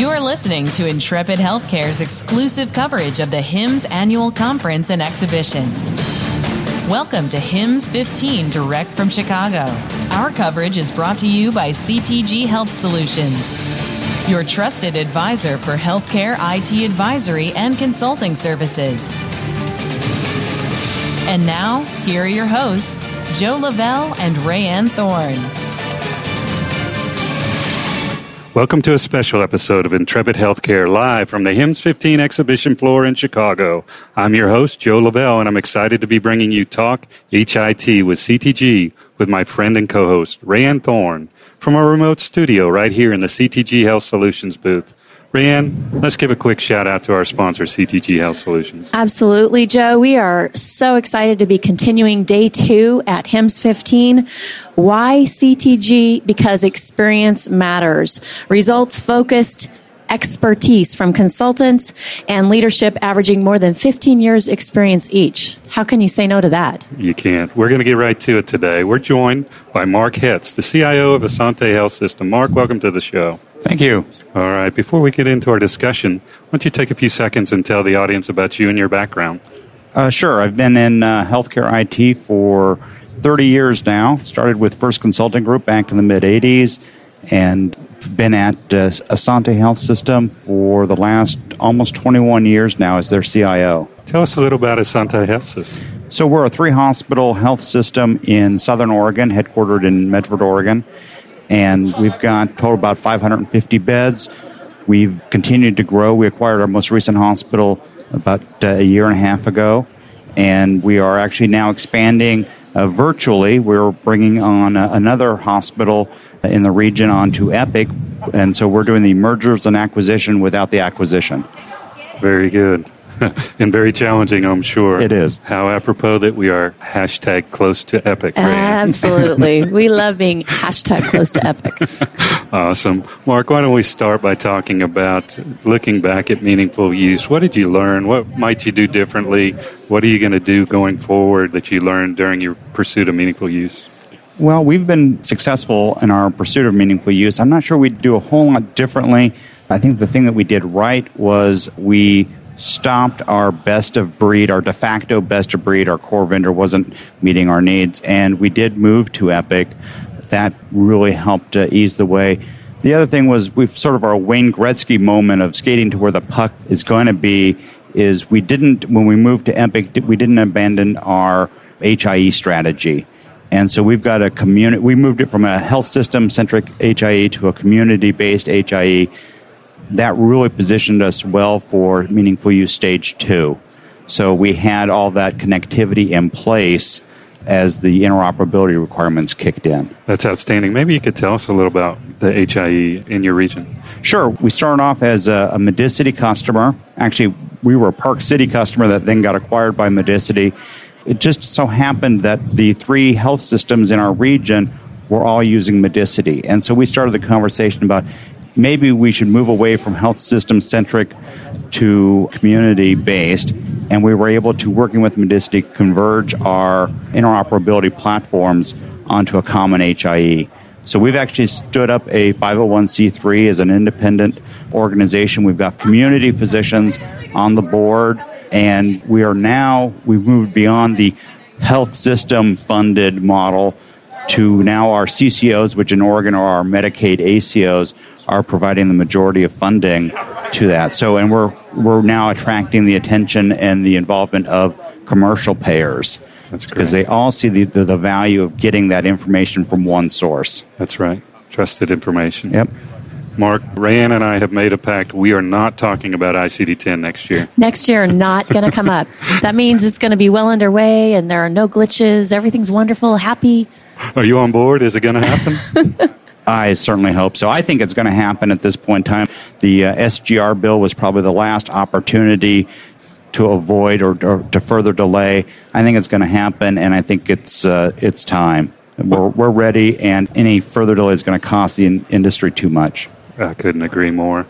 You're listening to Intrepid Healthcare's exclusive coverage of the HIMSS annual conference and exhibition. Welcome to HIMSS 15 direct from Chicago. Our coverage is brought to you by CTG Health Solutions, your trusted advisor for healthcare IT advisory and consulting services. And now, here are your hosts, Joe Lavelle and Rayanne Thorne. Welcome to a special episode of Intrepid Healthcare live from the HIMSS 15 exhibition floor in Chicago. I'm your host, Joe Lavelle, and I'm excited to be bringing you Talk HIT with CTG with my friend and co-host, Rayanne Thorne, from our remote studio right here in the CTG Health Solutions booth. Rayanne, let's give a quick shout out to our sponsor, CTG Health Solutions. Absolutely, Joe. We are so excited to be continuing day two at HIMSS 15. Why CTG? Because experience matters. Results focused expertise from consultants and leadership averaging more than 15 years experience each. How can you say no to that? You can't. We're going to get right to it today. We're joined by Mark Hetz, the CIO of Asante Health System. Mark, welcome to the show. Thank you. All right. Before we get into our discussion, why don't you take a few seconds and tell the audience about you and your background? Uh, sure. I've been in uh, healthcare IT for 30 years now. Started with First Consulting Group back in the mid 80s and been at uh, Asante Health System for the last almost 21 years now as their CIO. Tell us a little about Asante Health System. So, we're a three hospital health system in Southern Oregon, headquartered in Medford, Oregon and we've got total about 550 beds. We've continued to grow. We acquired our most recent hospital about uh, a year and a half ago, and we are actually now expanding uh, virtually. We're bringing on uh, another hospital in the region onto Epic, and so we're doing the mergers and acquisition without the acquisition. Very good. and very challenging, I'm sure. It is. How apropos that we are hashtag close to epic. Absolutely. we love being hashtag close to epic. awesome. Mark, why don't we start by talking about looking back at meaningful use? What did you learn? What might you do differently? What are you going to do going forward that you learned during your pursuit of meaningful use? Well, we've been successful in our pursuit of meaningful use. I'm not sure we'd do a whole lot differently. I think the thing that we did right was we stopped our best of breed, our de facto best of breed. Our core vendor wasn't meeting our needs, and we did move to Epic. That really helped uh, ease the way. The other thing was we've sort of our Wayne Gretzky moment of skating to where the puck is going to be. Is we didn't when we moved to Epic, we didn't abandon our HIE strategy. And so we've got a community, we moved it from a health system centric HIE to a community based HIE that really positioned us well for meaningful use stage two. So we had all that connectivity in place as the interoperability requirements kicked in. That's outstanding. Maybe you could tell us a little about the HIE in your region. Sure. We started off as a, a Medicity customer. Actually, we were a Park City customer that then got acquired by Medicity. It just so happened that the three health systems in our region were all using Medicity. And so we started the conversation about maybe we should move away from health system centric to community based. And we were able to, working with Medicity, converge our interoperability platforms onto a common HIE. So we've actually stood up a 501c3 as an independent organization. We've got community physicians on the board, and we are now, we've moved beyond the health system funded model to now our CCOs, which in Oregon are our Medicaid ACOs, are providing the majority of funding to that. So, and we're we're now attracting the attention and the involvement of commercial payers. Because they all see the, the, the value of getting that information from one source. That's right. Trusted information. Yep. Mark, Rayanne and I have made a pact. We are not talking about ICD 10 next year. Next year, not going to come up. That means it's going to be well underway and there are no glitches. Everything's wonderful, happy. Are you on board? Is it going to happen? I certainly hope so. I think it's going to happen at this point in time. The uh, SGR bill was probably the last opportunity to avoid or, or to further delay. I think it's going to happen, and I think it's uh, it's time. We're, we're ready, and any further delay is going to cost the in- industry too much. I couldn't agree more.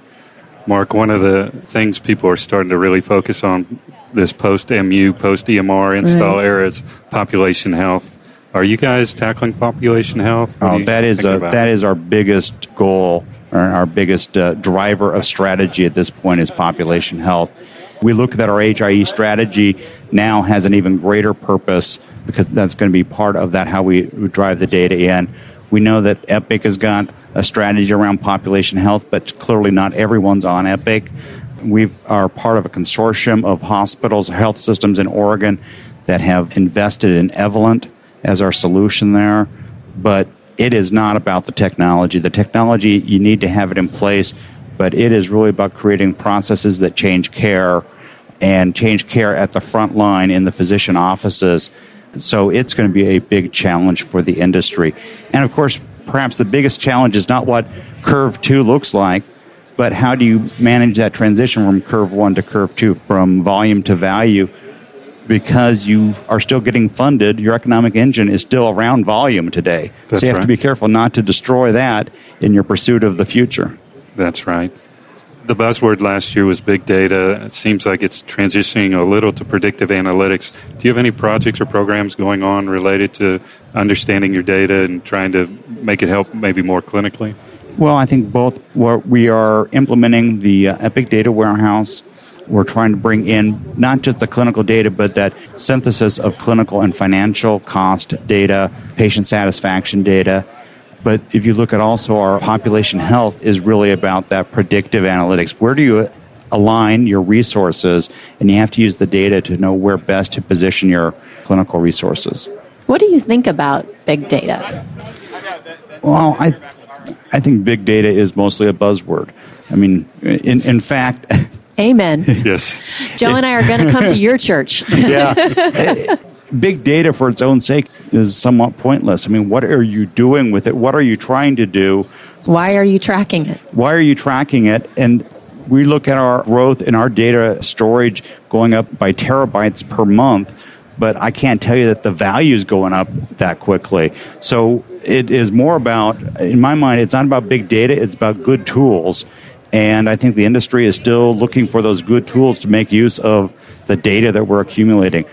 Mark, one of the things people are starting to really focus on this post MU, post EMR install right. era is population health are you guys tackling population health? What oh, that is a, that is our biggest goal Our, our biggest uh, driver of strategy at this point is population health. We look that our HIE strategy now has an even greater purpose because that's going to be part of that how we drive the data in. We know that Epic has got a strategy around population health, but clearly not everyone's on Epic. We are part of a consortium of hospitals, health systems in Oregon that have invested in Evolent as our solution there. But it is not about the technology. The technology, you need to have it in place, but it is really about creating processes that change care and change care at the front line in the physician offices. So it's going to be a big challenge for the industry. And of course, perhaps the biggest challenge is not what Curve 2 looks like, but how do you manage that transition from Curve 1 to Curve 2, from volume to value? Because you are still getting funded, your economic engine is still around volume today. That's so you have right. to be careful not to destroy that in your pursuit of the future. That's right. The buzzword last year was big data. It seems like it's transitioning a little to predictive analytics. Do you have any projects or programs going on related to understanding your data and trying to make it help maybe more clinically? Well, I think both. What we are implementing the uh, Epic Data Warehouse. We're trying to bring in not just the clinical data, but that synthesis of clinical and financial cost data, patient satisfaction data. But if you look at also our population health is really about that predictive analytics. Where do you align your resources? And you have to use the data to know where best to position your clinical resources. What do you think about big data? Well, I, I think big data is mostly a buzzword. I mean, in, in fact, Amen. Yes. Joe and I are going to come to your church. yeah, big data for its own sake is somewhat pointless. I mean, what are you doing with it? What are you trying to do? Why are you tracking it? Why are you tracking it? And we look at our growth in our data storage going up by terabytes per month, but I can't tell you that the value is going up that quickly. So it is more about, in my mind, it's not about big data, it's about good tools. And I think the industry is still looking for those good tools to make use of the data that we're accumulating.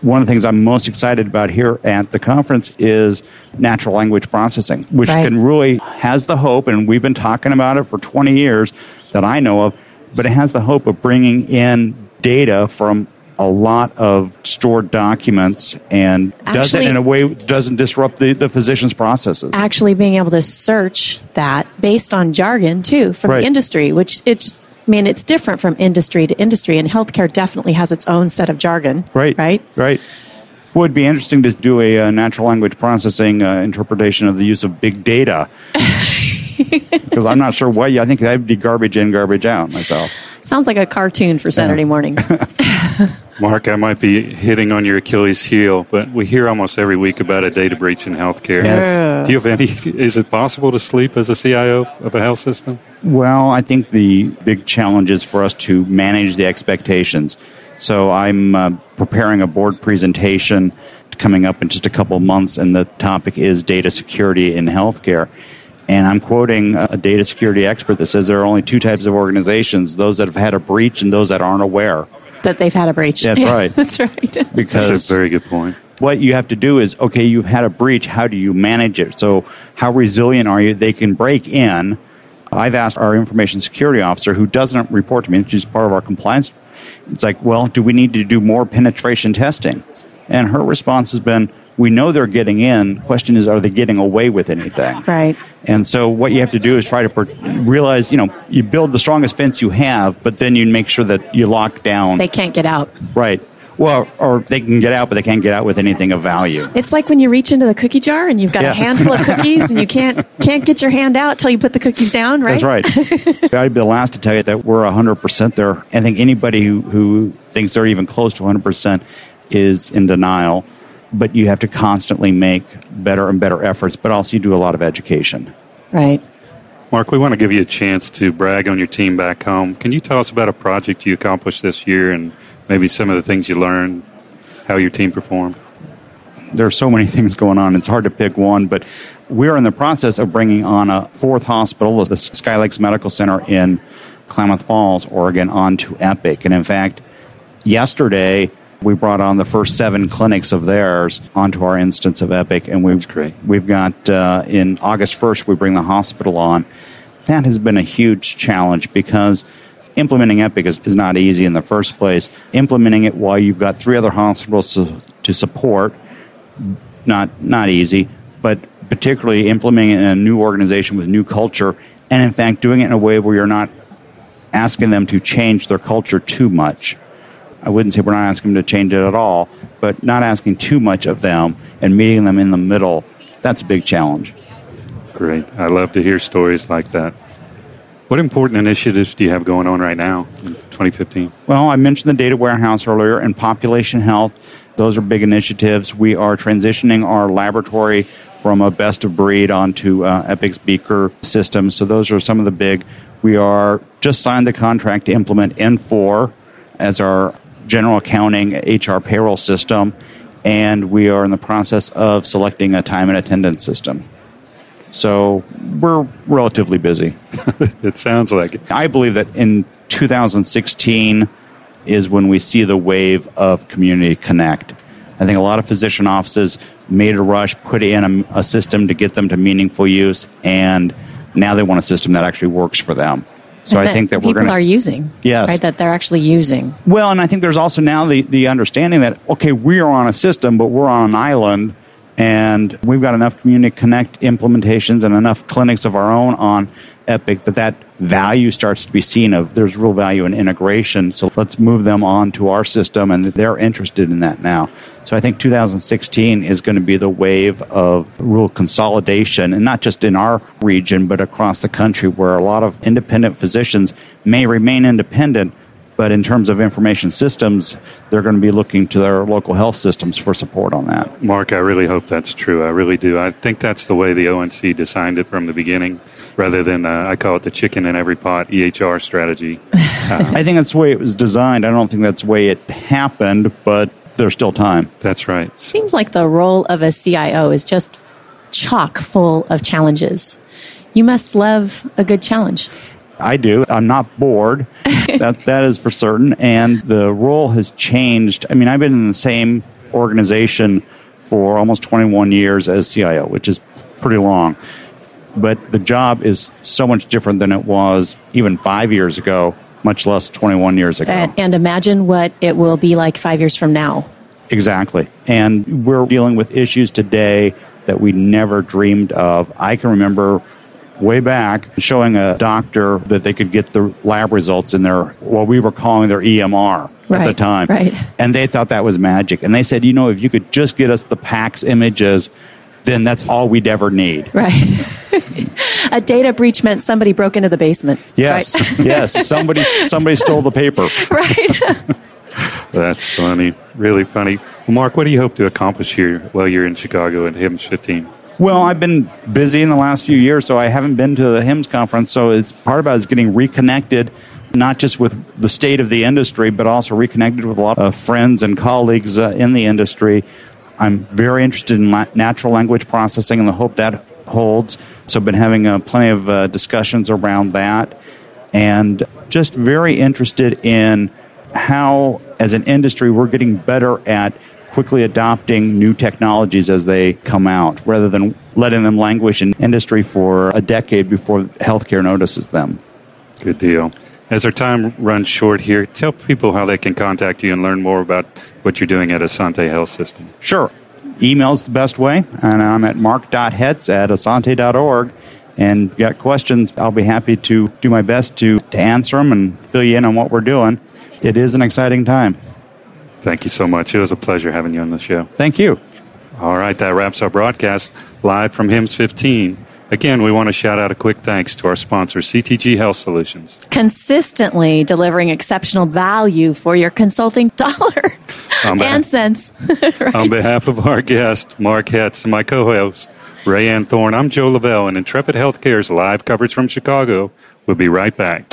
One of the things I'm most excited about here at the conference is natural language processing, which Right. can really has the hope, and we've been talking about it for 20 years that I know of, but it has the hope of bringing in data from a lot of stored documents and does it in a way that doesn't disrupt the, the physician's processes. Actually, being able to search that based on jargon too from Right. the industry, which it's. I mean, it's different from industry to industry, and healthcare definitely has its own set of jargon. Right. Right. Right. Would be interesting to do a uh, natural language processing uh, interpretation of the use of big data. Because I'm not sure what. I think that'd be garbage in, garbage out myself. Sounds like a cartoon for Saturday mornings. Mark, I might be hitting on your Achilles heel, but we hear almost every week about a data breach in healthcare. Yes. Do you have any? Is it possible to sleep as a CIO of a health system? Well, I think the big challenge is for us to manage the expectations. So I'm uh, preparing a board presentation coming up in just a couple months, and the topic is data security in healthcare. And I'm quoting a data security expert that says there are only two types of organizations those that have had a breach and those that aren't aware. That they've had a breach. That's right. That's right. Because That's a very good point. what you have to do is okay you've had a breach how do you manage it so how resilient are you they can break in i've asked our information security officer who doesn't report to me she's part of our compliance it's like well do we need to do more penetration testing and her response has been we know they're getting in question is are they getting away with anything Right. And so what you have to do is try to per- realize you know you build the strongest fence you have but then you make sure that you lock down They can't get out. right well or they can get out but they can't get out with anything of value It's like when you reach into the cookie jar and you've got Yeah. a handful of cookies and you can't can't get your hand out till you put the cookies down, right? That's right. I'd be the last to tell you that we're 100% there. I think anybody who, who thinks they're even close to 100% is in denial. But you have to constantly make better and better efforts, but also you do a lot of education. Right. Mark, we want to give you a chance to brag on your team back home. Can you tell us about a project you accomplished this year and maybe some of the things you learned, how your team performed? There are so many things going on, it's hard to pick one, but we're in the process of bringing on a fourth hospital, the Sky Lakes Medical Center in Klamath Falls, Oregon, onto Epic. And in fact, yesterday, we brought on the first seven clinics of theirs onto our instance of Epic, and we've we've got uh, in August first we bring the hospital on, that has been a huge challenge because implementing Epic is, is not easy in the first place. Implementing it while you've got three other hospitals to, to support, not not easy. But particularly implementing it in a new organization with new culture, and in fact doing it in a way where you're not asking them to change their culture too much. I wouldn't say we're not asking them to change it at all, but not asking too much of them and meeting them in the middle. That's a big challenge. Great. I love to hear stories like that. What important initiatives do you have going on right now in 2015? Well, I mentioned the data warehouse earlier and population health. Those are big initiatives. We are transitioning our laboratory from a best of breed onto uh, Epic's Beaker system. So those are some of the big. We are just signed the contract to implement Infor as our general accounting HR payroll system, and we are in the process of selecting a time and attendance system. So we're relatively busy. it sounds like it. I believe that in 2016 is when we see the wave of community connect. I think a lot of physician offices made a rush, put in a, a system to get them to meaningful use, and now they want a system that actually works for them. So I think that people we're going to are using. Yes, right. That they're actually using. Well, and I think there's also now the the understanding that okay, we are on a system, but we're on an island and we've got enough community connect implementations and enough clinics of our own on epic that that value starts to be seen of there's real value in integration so let's move them on to our system and they're interested in that now so i think 2016 is going to be the wave of rural consolidation and not just in our region but across the country where a lot of independent physicians may remain independent but in terms of information systems, they're going to be looking to their local health systems for support on that. Mark, I really hope that's true. I really do. I think that's the way the ONC designed it from the beginning, rather than uh, I call it the chicken in every pot EHR strategy. Um, I think that's the way it was designed. I don't think that's the way it happened, but there's still time. That's right. Seems like the role of a CIO is just chock full of challenges. You must love a good challenge. I do. I'm not bored. that that is for certain. And the role has changed. I mean, I've been in the same organization for almost 21 years as CIO, which is pretty long. But the job is so much different than it was even five years ago, much less 21 years ago. And, and imagine what it will be like five years from now. Exactly. And we're dealing with issues today that we never dreamed of. I can remember way back showing a doctor that they could get the lab results in their what we were calling their EMR right, at the time. Right. And they thought that was magic. And they said, you know, if you could just get us the PACS images, then that's all we'd ever need. Right. a data breach meant somebody broke into the basement. Yes. Right? yes. Somebody somebody stole the paper. Right. That's funny. Really funny. Well, Mark, what do you hope to accomplish here while you're in Chicago at HIMSS 15? Well, I've been busy in the last few years, so I haven't been to the HIMSS conference. So it's part about is getting reconnected, not just with the state of the industry, but also reconnected with a lot of friends and colleagues uh, in the industry. I'm very interested in la- natural language processing, and I hope that holds. So I've been having uh, plenty of uh, discussions around that, and just very interested in how, as an industry, we're getting better at quickly adopting new technologies as they come out rather than letting them languish in industry for a decade before healthcare notices them. Good deal. As our time runs short here, tell people how they can contact you and learn more about what you're doing at Asante Health System. Sure. Email's the best way, and I'm at mark.hetz at asante.org. And if you got questions, I'll be happy to do my best to, to answer them and fill you in on what we're doing. It is an exciting time. Thank you so much. It was a pleasure having you on the show. Thank you. All right, that wraps our broadcast live from HIMSS 15. Again, we want to shout out a quick thanks to our sponsor, CTG Health Solutions. Consistently delivering exceptional value for your consulting dollar and behalf, cents. right. On behalf of our guest, Mark Hetz, and my co host, Rayanne Thorne, I'm Joe Lavelle, and Intrepid Healthcare's live coverage from Chicago. We'll be right back.